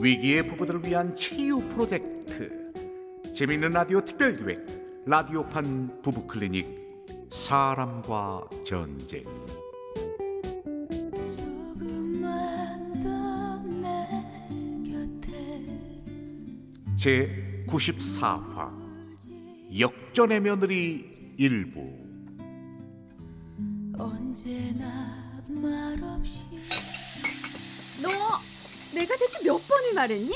위기의 부부들을 위한 치유 프로젝트. 재미있는 라디오 특별기획 라디오판 부부클리닉 사람과 전쟁. 제 94화 역전의 며느리 일부. 언제나 말없이 너 내가 대체 몇 번을 말했니?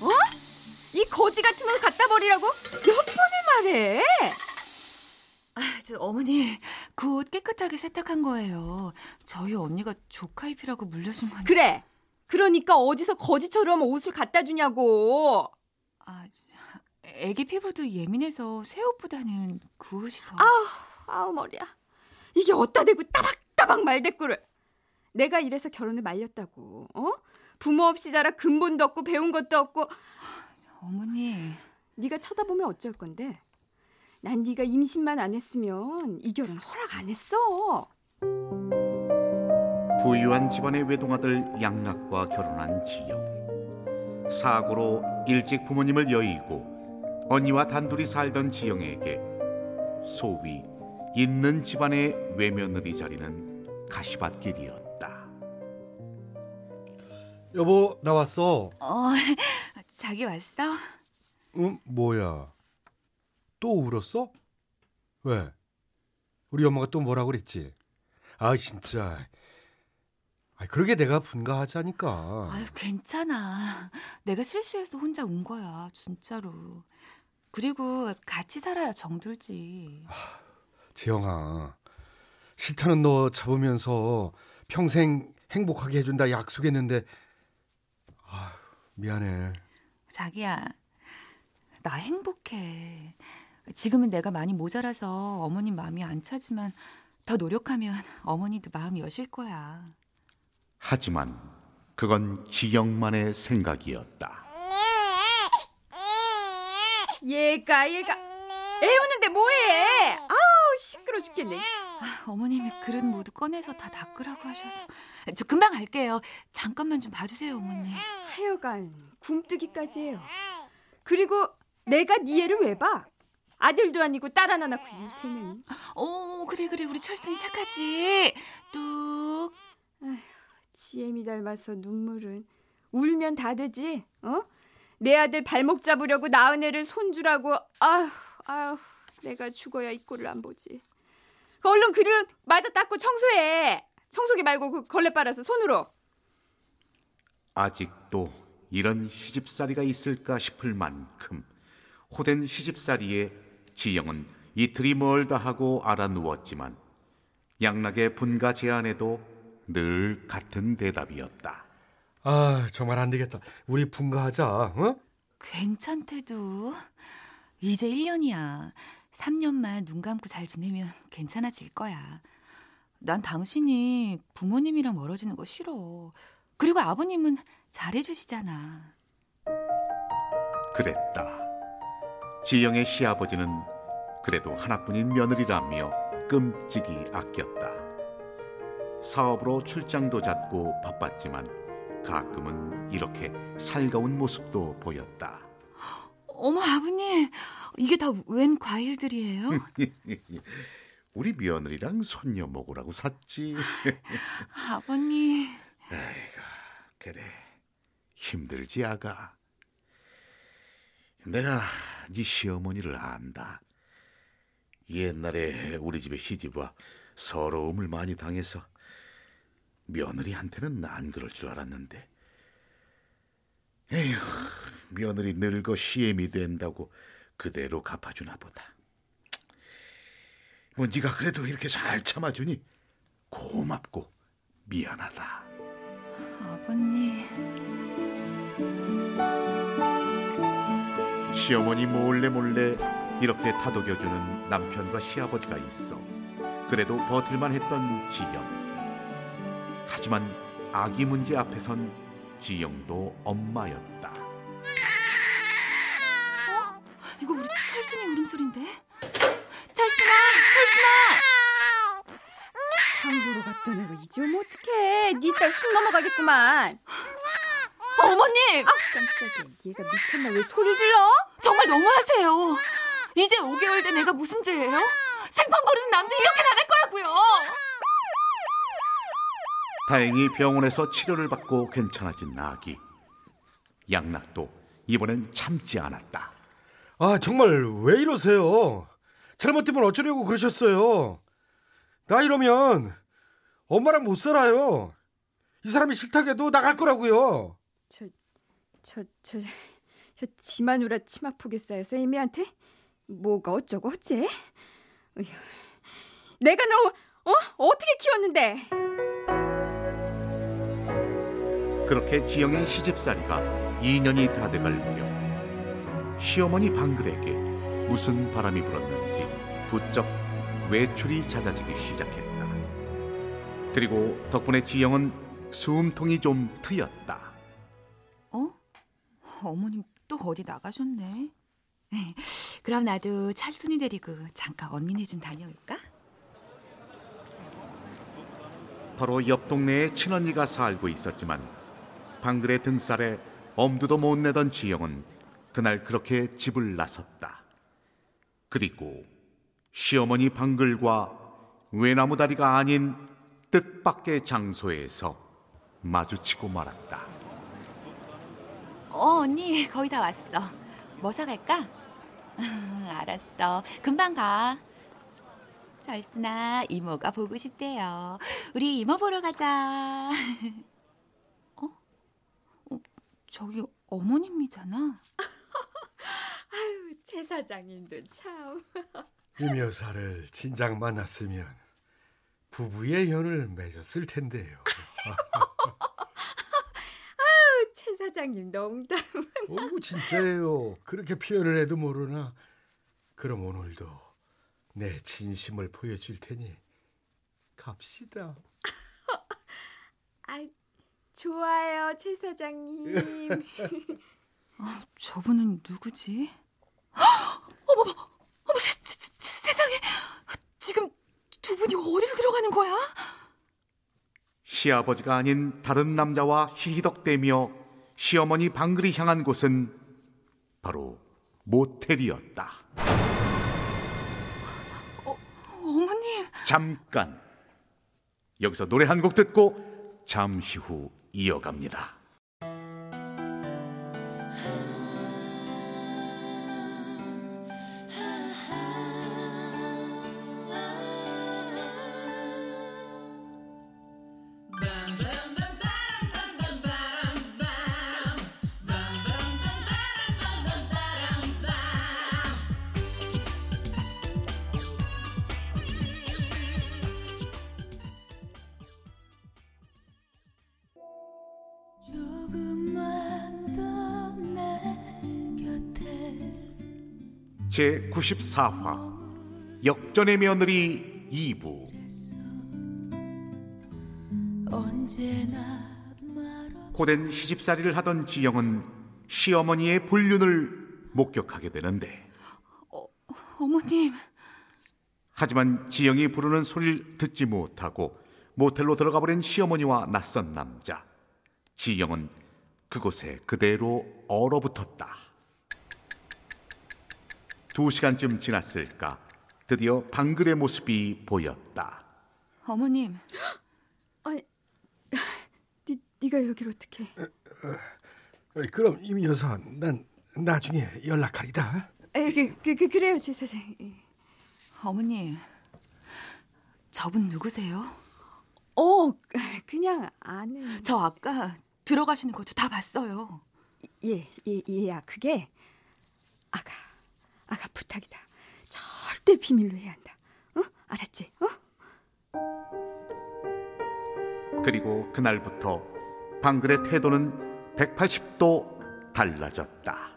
어? 이 거지 같은 옷 갖다 버리라고 몇 번을 말해? 아, 저 어머니 그 옷 깨끗하게 세탁한 거예요. 저희 언니가 조카 입이라고 물려준 건데. 그래. 그러니까 어디서 거지처럼 옷을 갖다 주냐고. 아, 애기 피부도 예민해서 새 옷보다는 그 옷이 더. 아우, 아우 머리야. 이게 어따 대고 따박따박 말대꾸를. 내가 이래서 결혼을 말렸다고. 어? 부모 없이 자라 근본도 없고 배운 것도 없고 어머니. 네가 쳐다보면 어쩔 건데. 난 네가 임신만 안 했으면 이 결혼 허락 안 했어. 부유한 집안의 외동아들 양락과 결혼한 지영 사고로 일찍 부모님을 여의고 언니와 단둘이 살던 지영에게 소위 있는 집안의 외며느리 자리는 가시밭길이었다 여보 나 왔어. 어, 자기 왔어? 응 뭐야? 또 울었어? 왜? 우리 엄마가 또 뭐라고 그랬지? 아 진짜. 아 그러게 내가 분가하자니까. 아유, 괜찮아. 내가 실수해서 혼자 운 거야, 진짜로. 그리고 같이 살아야 정들지. 지영아, 싫다는 너 잡으면서 평생 행복하게 해준다 약속했는데, 아 미안해. 자기야, 나 행복해. 지금은 내가 많이 모자라서 어머님 마음이 안 차지만 더 노력하면 어머니도 마음이 여실 거야. 하지만 그건 지영만의 생각이었다 얘가 얘가 애 우는데 뭐해? 아우 시끄러 죽겠네. 아, 어머님이 그릇 모두 꺼내서 다 닦으라고 하셔서 저 금방 갈게요. 잠깐만 좀 봐주세요, 어머니. 하여간 굼뜨기까지 해요. 그리고 내가 네 애를 왜 봐? 아들도 아니고 딸 하나 낳고 유세는. 어, 그래 그래 우리 철순이 착하지. 뚝. 지엠이 닮아서 눈물은 울면 다 되지. 어? 내 아들 발목 잡으려고 낳은 애를 손주라고. 아휴 아휴 내가 죽어야 이 꼴을 안 보지. 그 얼른 그릇 마저 닦고 청소해. 청소기 말고 그 걸레 빨아서 손으로. 아직도 이런 시집살이가 있을까 싶을 만큼 호된 시집살이에 지영은 이틀이 멀다 하고 알아 누웠지만 양락의 분가 제안에도 늘 같은 대답이었다. 아 정말 안 되겠다. 우리 분가하자. 어? 괜찮대도 이제 1년이야. 3년만 눈 감고 잘 지내면 괜찮아질 거야. 난 당신이 부모님이랑 멀어지는 거 싫어. 그리고 아버님은 잘해주시잖아. 그랬다. 지영의 시아버지는 그래도 하나뿐인 며느리라며 끔찍이 아꼈다. 사업으로 출장도 잦고 바빴지만 가끔은 이렇게 살가운 모습도 보였다. 어머 아버님 이게 다 웬 과일들이에요? 우리 며느리랑 손녀 먹으라고 샀지. 아버님 아이고, 그래. 힘들지, 아가. 내가 네 시어머니를 안다. 옛날에 우리 집에 시집와 서러움을 많이 당해서 며느리한테는 안 그럴 줄 알았는데. 에휴, 며느리 늙어 시엠이 된다고 그대로 갚아주나 보다. 뭐 네가 그래도 이렇게 잘 참아주니 고맙고 미안하다. 아버님 시어머니 몰래 몰래 이렇게 다독여주는 남편과 시아버지가 있어 그래도 버틸만 했던 지영 하지만 아기 문제 앞에선 지영도 엄마였다 이거 우리 철순이 울음소리인데? 철순아 철순아 장보러 갔던 애가 이제 오면 어떡해. 네딸숨 넘어가겠구만. 어머님! 깜짝이야. 얘가 미쳤나 왜 소리 질러? 정말 너무하세요. 이제 5개월 된 애가 무슨 죄예요? 생판 버리는 남자 이렇게는 안할 거라고요. 다행히 병원에서 치료를 받고 괜찮아진 아기. 양락도 이번엔 참지 않았다. 아, 정말 왜 이러세요? 잘못되면 어쩌려고 그러셨어요? 나 이러면 엄마랑 못 살아요. 이 사람이 싫다고 해도 나갈 거라고요. 저, 저, 저, 저 지마누라 치마폭에 쌓여서 애미한테 뭐가 어쩌고 어째? 내가 너 어? 어떻게 키웠는데? 그렇게 지영의 시집살이가 2년이 다 돼갈 무렵 시어머니 방글에게 무슨 바람이 불었는지 부쩍 외출이 잦아지기 시작했다. 그리고 덕분에 지영은 숨통이 좀 트였다. 어? 어머님 또 어디 나가셨네. 그럼 나도 찰순이 데리고 잠깐 언니네 좀 다녀올까? 바로 옆 동네에 친언니가 살고 있었지만 방글의 등살에 엄두도 못 내던 지영은 그날 그렇게 집을 나섰다. 그리고 시어머니 방글과 외나무 다리가 아닌 뜻밖의 장소에서 마주치고 말았다. 어 언니 거의 다 왔어. 뭐 사갈까? 알았어. 금방 가. 절순아 이모가 보고 싶대요. 우리 이모 보러 가자. 어? 어? 저기 어머님이잖아. 최 사장님도 참. 임 여사를 진작 만났으면 부부의 연을 맺었을 텐데요. 최 사장님 농담. 오, 진짜예요. 그렇게 표현을 해도 모르나. 그럼 오늘도 내 진심을 보여줄 테니 갑시다. 아, 좋아요, 최 사장님. 아, 저분은 누구지? 어머, 어머, 세, 세, 세상에 지금 두 분이 어디로 들어가는 거야? 시아버지가 아닌 다른 남자와 히히덕대며 시어머니 방글이 향한 곳은 바로 모텔이었다. 어머님, 잠깐. 여기서 노래 한 곡 듣고 잠시 후 이어갑니다. 제 94화 역전의 며느리 2부 언제나 말없이 고된 시집살이를 하던 지영은 시어머니의 불륜을 목격하게 되는데 어머님. 하지만 지영이 부르는 소리를 듣지 못하고 모텔로 들어가 버린 시어머니와 낯선 남자 지영은 그곳에 그대로 얼어붙었다. 두 시간쯤 지났을까 드디어 방글의 모습이 보였다. 어머님, 아니, 니, 네가 여길 어떻게? 그럼 임 여사, 난 나중에 연락하리다. 에, 그, 그, 그 그래요, 최 사장님. 어머님. 저분 누구세요? 어, 그냥 아는. 저 아까 들어가시는 것도 다 봤어요. 예, 예, 예 야. 그게 아가, 아가 부탁이다. 절대 비밀로 해야 한다. 어? 알았지? 어? 그리고 그날부터 방글의 태도는 180도 달라졌다.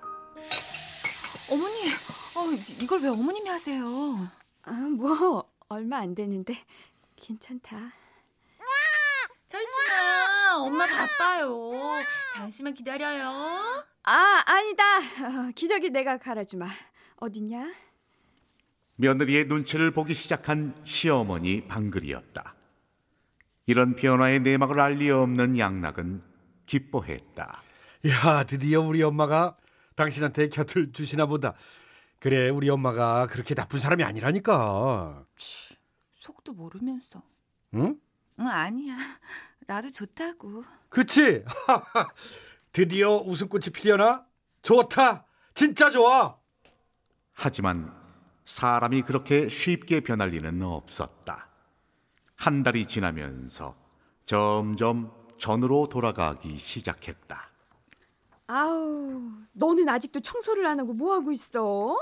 어머니, 어, 이걸 왜 어머님이 하세요? 아, 뭐 얼마 안 되는데 괜찮다. 철순아, 엄마 바빠요. 잠시만 기다려요. 아, 아니다. 어, 기저귀 내가 갈아주마. 어딨냐? 며느리의 눈치를 보기 시작한 시어머니 방글이었다. 이런 변화의 내막을 알 리 없는 양락은 기뻐했다. 야, 드디어 우리 엄마가 당신한테 곁을 주시나 보다. 그래, 우리 엄마가 그렇게 나쁜 사람이 아니라니까. 속도 모르면서. 응? 응, 아니야. 나도 좋다고. 그치? 드디어 웃음꽃이 피려나? 좋다. 진짜 좋아. 하지만 사람이 그렇게 쉽게 변할 리는 없었다. 한 달이 지나면서 점점 전으로 돌아가기 시작했다. 아우, 너는 아직도 청소를 안 하고 뭐 하고 있어?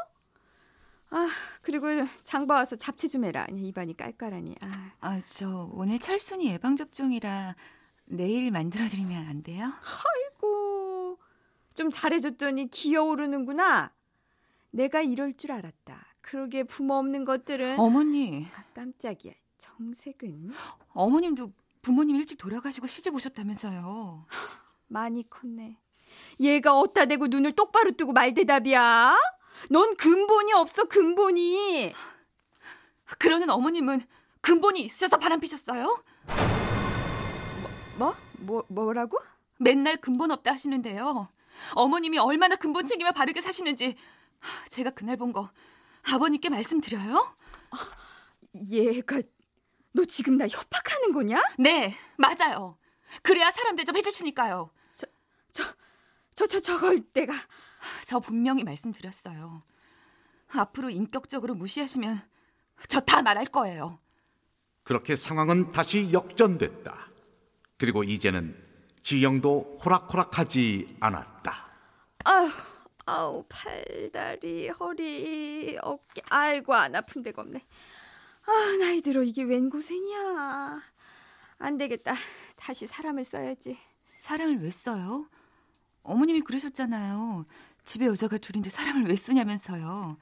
아, 그리고 장봐 와서 잡채 좀 해라. 입안이 깔깔하니. 아, 아, 저 오늘 철순이 예방 접종이라 내일 만들어 드리면 안 돼요? 아이고, 좀 잘해 줬더니 기어오르는구나. 내가 이럴 줄 알았다. 그러게 부모 없는 것들은 어머니, 아, 깜짝이야. 정색은 어머님도 부모님 일찍 돌아가시고 시집 오셨다면서요. 많이 컸네. 얘가 어디다 대고 눈을 똑바로 뜨고 말대답이야? 넌 근본이 없어 근본이. 그러는 어머님은 근본이 있어서 바람 피셨어요? 뭐? 뭐 뭐라고? 맨날 근본 없다 하시는데요. 어머님이 얼마나 근본 챙기며 바르게 사시는지 하, 제가 그날 본 거 아버님께 말씀드려요? 얘가 너 지금 나 협박하는 거냐? 네, 맞아요. 그래야 사람 대접 해주시니까요. 저저 저걸 내가 저 분명히 말씀드렸어요. 앞으로 인격적으로 무시하시면 저 다 말할 거예요. 그렇게 상황은 다시 역전됐다. 그리고 이제는 지영도 호락호락하지 않았다. 아우 아우 팔 다리 허리 어깨 아이고 안 아픈 데가 없네. 아 나이 들어 이게 웬 고생이야. 안 되겠다. 다시 사람을 써야지. 사람을 왜 써요? 어머님이 그러셨잖아요. 집에 여자가 둘인데 사람을 왜 쓰냐면서요.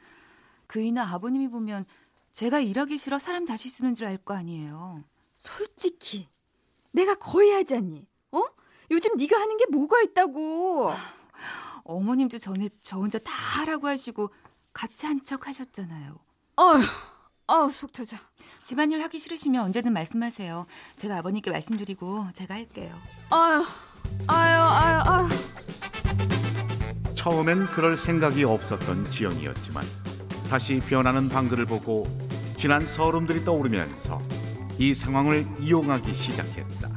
그이나 아버님이 보면 제가 일하기 싫어 사람 다시 쓰는 줄 알 거 아니에요. 솔직히 내가 거의 하지 않니? 어? 요즘 네가 하는 게 뭐가 있다고? 어머님도 전에 저 혼자 다 하라고 하시고 같이 한 척 하셨잖아요. 어휴, 어우 속 터져. 집안일 하기 싫으시면 언제든 말씀하세요. 제가 아버님께 말씀드리고 제가 할게요. 아유, 아유, 아유, 아유. 처음엔 그럴 생각이 없었던 지영이었지만 다시 변하는 방들을 보고 지난 서름들이 떠오르면서 이 상황을 이용하기 시작했다.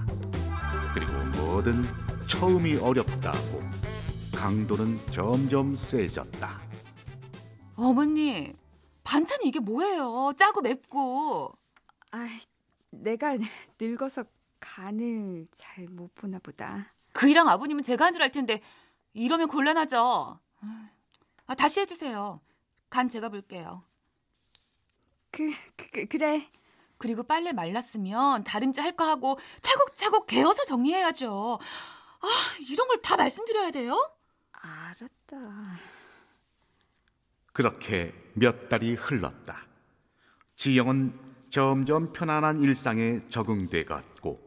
그리고 뭐든 처음이 어렵다고 강도는 점점 세졌다. 어머님, 반찬이 이게 뭐예요? 짜고 맵고. 아이, 내가 늙어서 간을 잘 못 보나 보다. 그이랑 아버님은 제가 한 줄 알 텐데 이러면 곤란하죠. 아, 다시 해주세요. 간 제가 볼게요. 그, 그 그래. 그리고 빨래 말랐으면 다림질 할 거 하고 차곡차곡 개어서 정리해야죠. 아, 이런 걸 다 말씀드려야 돼요? 알았다. 그렇게 몇 달이 흘렀다. 지영은 점점 편안한 일상에 적응돼 갔고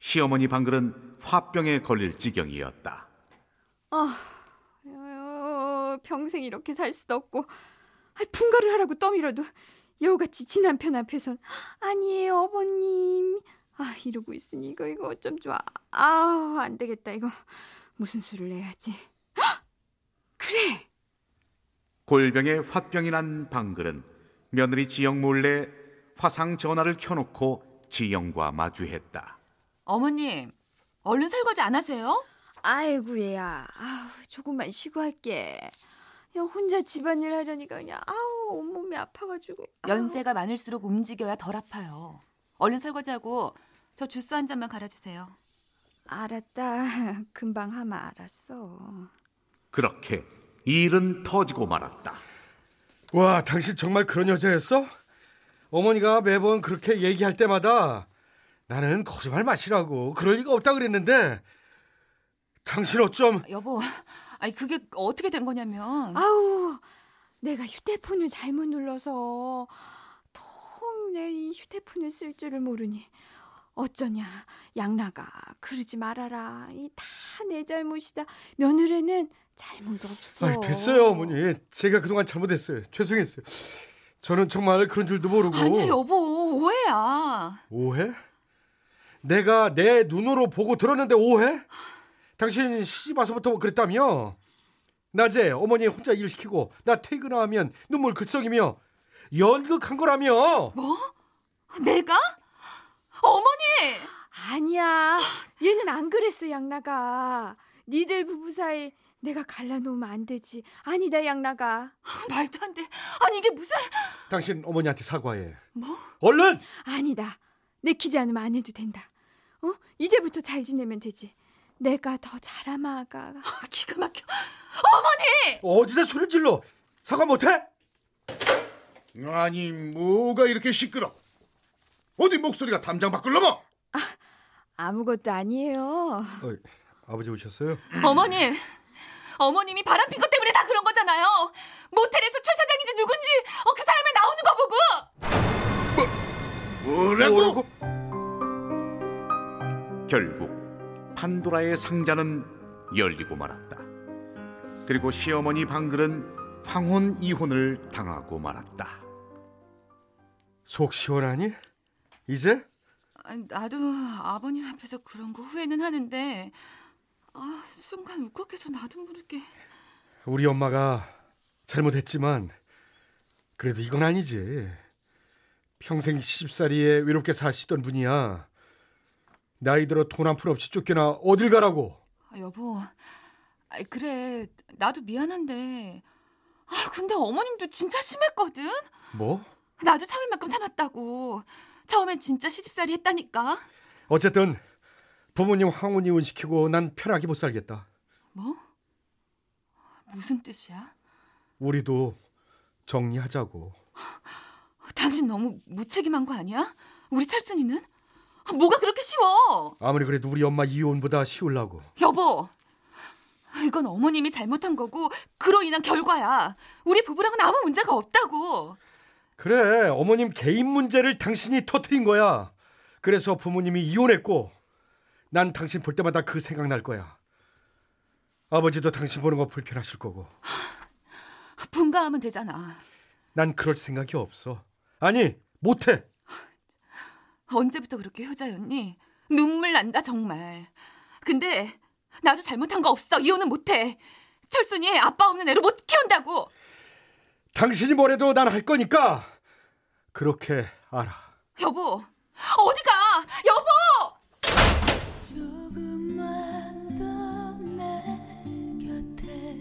시어머니 방글은 화병에 걸릴 지경이었다. 어, 평생 이렇게 살 수도 없고 분가를 하라고 떠밀어도 여우같이 지난 편 앞에선 아니에요 어머님 아 이러고 있으니 이거 이거 어쩜 좋아 아우 안 되겠다 이거 무슨 수를 내야지 헉! 그래 골병에 화병이 난 방글은 며느리 지영 몰래 화상 전화를 켜놓고 지영과 마주했다. 어머님, 얼른 설거지 안 하세요? 아이고 얘야 아우 조금만 쉬고 할게 야 혼자 집안일 하려니까 그냥 아우 온몸이 아파가지고 아우. 연세가 많을수록 움직여야 덜 아파요. 얼른 설거지하고 저 주스 한 잔만 갈아주세요. 알았다 금방 하면 알았어 그렇게 일은 터지고 말았다. 와, 당신 정말 그런 여자였어? 어머니가 매번 그렇게 얘기할 때마다 나는 거짓말 마시라고 그럴 리가 없다 그랬는데 당신 어쩜 여보, 아니 그게 어떻게 된 거냐면 아우, 내가 휴대폰을 잘못 눌러서 통내 휴대폰을 쓸 줄을 모르니 어쩌냐 양나가 그러지 말아라 이 다 내 잘못이다 며느리는 잘못 없어 아, 됐어요 어머니 제가 그동안 잘못했어요 죄송했어요 저는 정말 그런 줄도 모르고 아니 여보 오해야. 오해? 내가 내 눈으로 보고 들었는데 오해? 당신 시집 와서부터 그랬다며? 낮에 어머니 혼자 일 시키고 나 퇴근하면 눈물 글썽이며 연극한 거라며? 뭐? 내가? 어머니! 아니야. 얘는 안 그랬어, 양나가. 니들 부부 사이 내가 갈라놓으면 안 되지. 아니다, 양나가. 말도 안 돼. 아니 이게 무슨 당신 어머니한테 사과해. 뭐? 얼른! 아니다. 내키지 않으면 안 해도 된다. 어? 이제부터 잘 지내면 되지. 내가 더 잘하마가. 아, 기가 막혀. 어머니! 어디다 소리를 질러? 사과 못해? 아니 뭐가 이렇게 시끄러? 어디 목소리가 담장 밖을 넘어? 아무것도 아니에요. 어, 아버지 오셨어요? 어머니! 어머님이 바람핀 것 때문에 다 그런 거잖아요. 모텔에서 최 사장인지 누군지 어, 그 사람이 나오는 거 보고 뭐라고? 뭐라고? 결국 판도라의 상자는 열리고 말았다. 그리고 시어머니 방글은 황혼 이혼을 당하고 말았다. 속 시원하니? 이제? 나도 아버님 앞에서 그런 거 후회는 하는데 아, 순간 울컥해서 나도 모르게 우리 엄마가 잘못했지만 그래도 이건 아니지. 평생 시집살이에 외롭게 사시던 분이야. 나이 들어 돈 한 푼 없이 쫓겨나 어딜 가라고. 아, 여보 아, 그래 나도 미안한데 아 근데 어머님도 진짜 심했거든 뭐? 나도 참을 만큼 참았다고 처음엔 진짜 시집살이 했다니까 어쨌든 부모님 황혼 이혼 시키고 난 편하게 못 살겠다. 뭐? 무슨 뜻이야? 우리도 정리하자고. 당신 너무 무책임한 거 아니야? 우리 철순이는? 뭐가 그렇게 쉬워? 아무리 그래도 우리 엄마 이혼보다 쉬울라고. 여보, 이건 어머님이 잘못한 거고 그로 인한 결과야. 우리 부부랑은 아무 문제가 없다고. 그래 어머님 개인 문제를 당신이 터트린 거야. 그래서 부모님이 이혼했고 난 당신 볼 때마다 그 생각 날 거야. 아버지도 당신 보는 거 불편하실 거고. 분가하면 되잖아. 난 그럴 생각이 없어. 아니 못해. 언제부터 그렇게 효자였니? 눈물 난다 정말. 근데 나도 잘못한 거 없어. 이혼은 못해. 철순이 아빠 없는 애로 못 키운다고. 당신이 뭐래도 난 할 거니까 그렇게 알아. 여보, 어디 가? 여보! 더내 곁에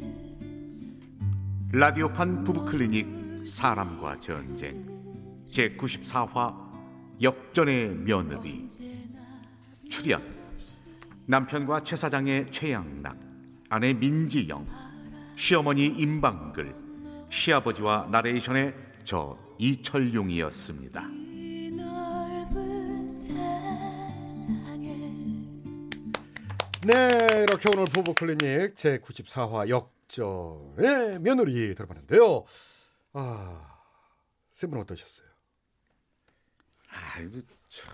라디오판 부부클리닉 사람과 전쟁 제94화 역전의 며느리 출연 남편과 최 사장의 최양락 아내 민지영 시어머니 임방글 시아버지와 나레이션의 저 이철용이었습니다. 네 이렇게 오늘 부부 클리닉 제 94화 역전의 며느리 들어봤는데요. 아 쌤은 어떠셨어요? 아, 이거 참,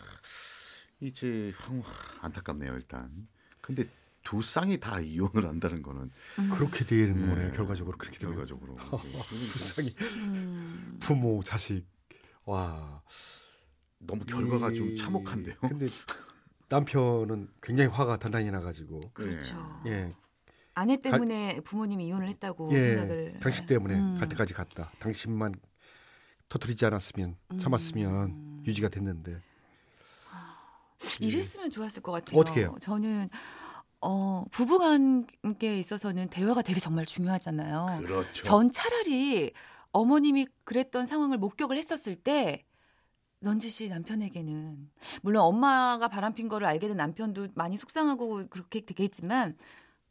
이제 황 안타깝네요 일단. 근데 두 쌍이 다 이혼을 한다는 거는 그렇게 되는 네. 거네요. 결과적으로 그렇게 되면 결과적으로 불쌍히 음. 부모 자식 와 너무 결과가 좀 이- 참혹한데요. 근데 남편은 굉장히 화가 단단히 나가지고 그렇죠. 예 아내 때문에 부모님이 이혼을 했다고 예, 생각을. 당신 때문에 음. 갈 때까지 갔다. 당신만 터뜨리지 않았으면 참았으면 음. 유지가 됐는데 이랬으면 좋았을 것 같아요. 어떻게 해요? 저는 어, 부부관계에 있어서는 대화가 되게 정말 중요하잖아요. 그렇죠. 전 차라리 어머님이 그랬던 상황을 목격을 했었을 때 넌지 씨 남편에게는 물론 엄마가 바람핀 거를 알게 된 남편도 많이 속상하고 그렇게 되겠지만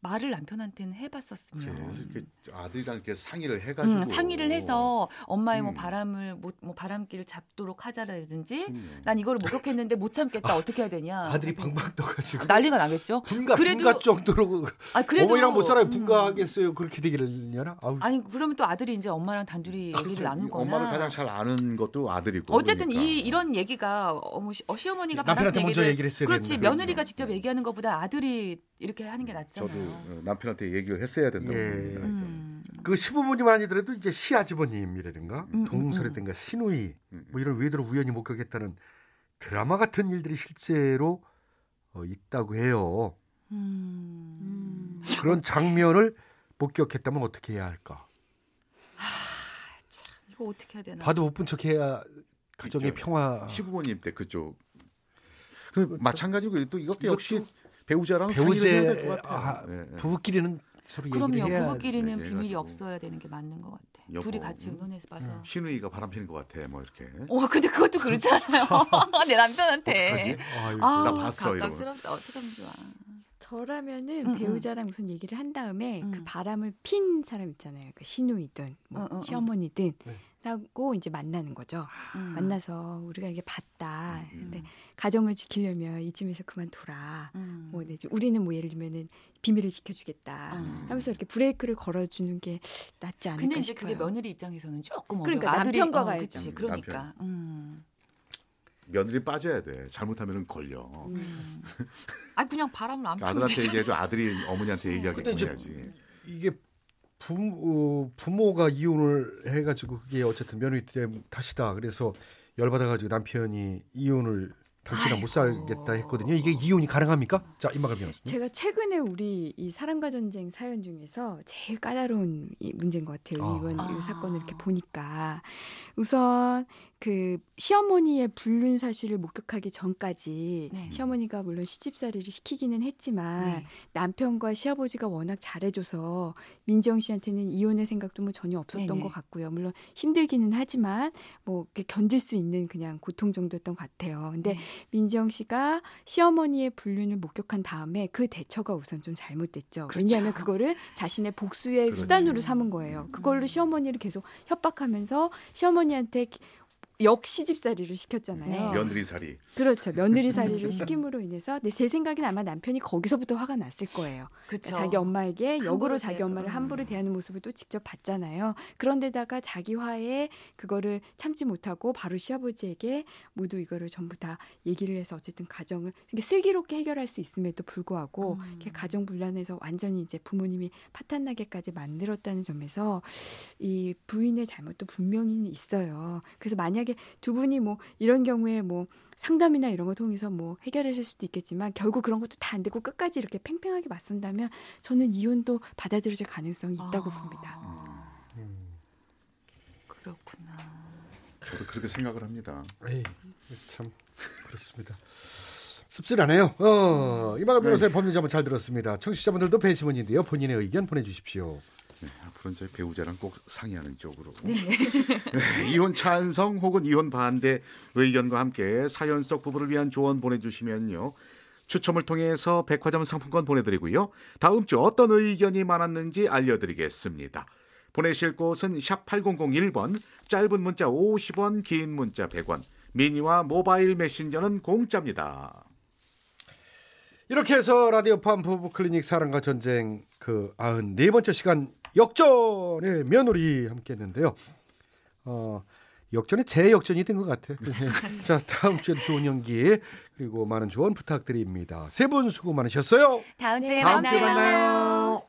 말을 남편한테는 해봤었으면 그래서 이렇게 아들이랑 이렇게 상의를 해가지고 음, 상의를 해서 엄마의 뭐 음. 바람을 뭐, 뭐 바람길을 잡도록 하자라든지 그럼요. 난 이거를 목격했는데 못 참겠다 어떻게 해야 되냐 아들이 방방 떠가지고 난리가 나겠죠. 분가 그래도- 분가 정도로 아 그래도 어머니랑 못 살아요 음. 분가하겠어요 그렇게 되기를려나 아니 그러면 또 아들이 이제 엄마랑 단둘이 얘기를 그렇죠. 나누거나 엄마를 가장 잘 아는 것도 아들이고 어쨌든 그러니까. 이 이런 얘기가 어머 시, 어, 시어머니가 남편한테 바라는 먼저 얘기를 얘기를 했어야 그렇지 되는데. 며느리가 그렇죠. 직접 네. 얘기하는 것보다 아들이 이렇게 하는 게 낫잖아요. 저도 어, 남편한테 얘기를 했어야 된다고 예. 봅니다. 음. 그 시부모님 아니더라도 이제 시아주버님이라든가 음, 동서라든가 시누이 음. 뭐 이런 외도로 우연히 목격했다는 드라마 같은 일들이 실제로 어, 있다고 해요. 음. 그런 장면을 목격했다면 어떻게 해야 할까? 이거 어떻게 해야 되나? 봐도 못 본 척해야 가정의. 평화. 시부모님 때 그쪽. 그 마찬가지고 또 이것도 역시 배우자랑 것 아. 예, 예. 부부끼리는 서로 얘기를 그럼요. 해야 부부끼리는 네, 비밀이 해가지고. 없어야 되는 게 맞는 것 같아. 여보, 둘이 같이 음. 의논해서 봐서. 신우이가 바람 피는 것 같아. 뭐 이렇게. 어, 근데 그것도 그렇잖아요. 내 남편한테. 아, 나 봤어. 가깝스럽다. 어떻게 하면 좋아. 저라면은 음, 음. 배우자랑 우선 얘기를 한 다음에 그 음. 바람을 핀 사람 있잖아요. 그 시누이든 뭐 어, 어, 어. 시어머니든 네. 하고 이제 만나는 거죠. 음. 만나서 우리가 이게 봤다. 음. 근데 가정을 지키려면 이쯤에서 그만 둬라. 음. 뭐 내지 우리는 뭐 예를 들면은 비밀을 지켜주겠다. 음. 하면서 이렇게 브레이크를 걸어주는 게 낫지 않을까 근데 이제 싶어요. 그게 며느리 입장에서는 조금 그러니까 어려워. 아들이, 남편과 어. 음, 그러니까. 음. 며느리 빠져야 돼. 잘못하면 걸려. 음. 아 그냥 바람을 안 피면 아들한테 되잖아. 얘기해도 아들이 어머니한테 얘기하게 근데 이제 해야지. 이게 부모, 부모가 이혼을 해가지고 그게 어쨌든 며느리 때문 탓이다. 그래서 열받아가지고 남편이 이혼을 당신이랑 못 살겠다 했거든요. 이게 이혼이 가능합니까? 자 임마가 변호사님. 제가 최근에 우리 이 사랑과 전쟁 사연 중에서 제일 까다로운 이 문제인 것 같아요. 아. 이번 아. 이 사건을 이렇게 보니까 우선 그 시어머니의 불륜 사실을 목격하기 전까지 네. 시어머니가 물론 시집살이를 시키기는 했지만 네. 남편과 시아버지가 워낙 잘해줘서 민정 씨한테는 이혼의 생각도 뭐 전혀 없었던 네네. 것 같고요. 물론 힘들기는 하지만 뭐 이렇게 견딜 수 있는 그냥 고통 정도였던 것 같아요. 근데 네. 민정 씨가 시어머니의 불륜을 목격한 다음에 그 대처가 우선 좀 잘못됐죠. 그렇죠. 왜냐하면 그거를 자신의 복수의 그렇죠. 수단으로 삼은 거예요. 그걸로 음. 시어머니를 계속 협박하면서 시어머니한테 역시 집살이를 시켰잖아요. 네. 며느리 살이. 그렇죠. 며느리살이를 시킴으로 인해서 근데 제 생각엔 아마 남편이 거기서부터 화가 났을 거예요. 그쵸. 자기 엄마에게 역으로 자기 대- 엄마를 음. 함부로 대하는 모습을 또 직접 봤잖아요. 그런데다가 자기 화에 그거를 참지 못하고 바로 시아버지에게 모두 이거를 전부 다 얘기를 해서 어쨌든 가정을 슬기롭게 해결할 수 있음에도 불구하고 음. 이렇게 가정 분란에서 완전히 이제 부모님이 파탄나게까지 만들었다는 점에서 이 부인의 잘못도 분명히 있어요. 그래서 만약 에 두 분이 뭐 이런 경우에 뭐 상담이나 이런 거 통해서 뭐 해결하실 수도 있겠지만 결국 그런 것도 다 안 되고 끝까지 이렇게 팽팽하게 맞선다면 저는 이혼도 받아들여질 가능성이 있다고 아. 봅니다. 그렇구나. 저도 그렇게 생각을 합니다. 에이, 참 그렇습니다. 씁쓸하네요. 어, 이마가 변호사의 법률 자문 잘 들었습니다. 청취자분들도 배심원인데요. 본인의 의견 보내주십시오. 네, 앞으로는 저희 배우자랑 꼭 상의하는 쪽으로. 네, 이혼 찬성 혹은 이혼 반대 의견과 함께 사연 속 부부를 위한 조언 보내주시면요. 추첨을 통해서 백화점 상품권 보내드리고요. 다음 주 어떤 의견이 많았는지 알려드리겠습니다. 보내실 곳은 샵 8001번, 짧은 문자 50원, 긴 문자 100원, 미니와 모바일 메신저는 공짜입니다. 이렇게 해서 라디오판 부부 클리닉 사랑과 전쟁 그 94번째 시간 역전의 며느리 함께 했는데요. 어, 역전이 제 역전이 된 것 같아요. 자, 다음 주에도 좋은 연기 그리고 많은 조언 부탁드립니다. 세 분 수고 많으셨어요. 다음 주에 다음 주에 만나요. 만나요.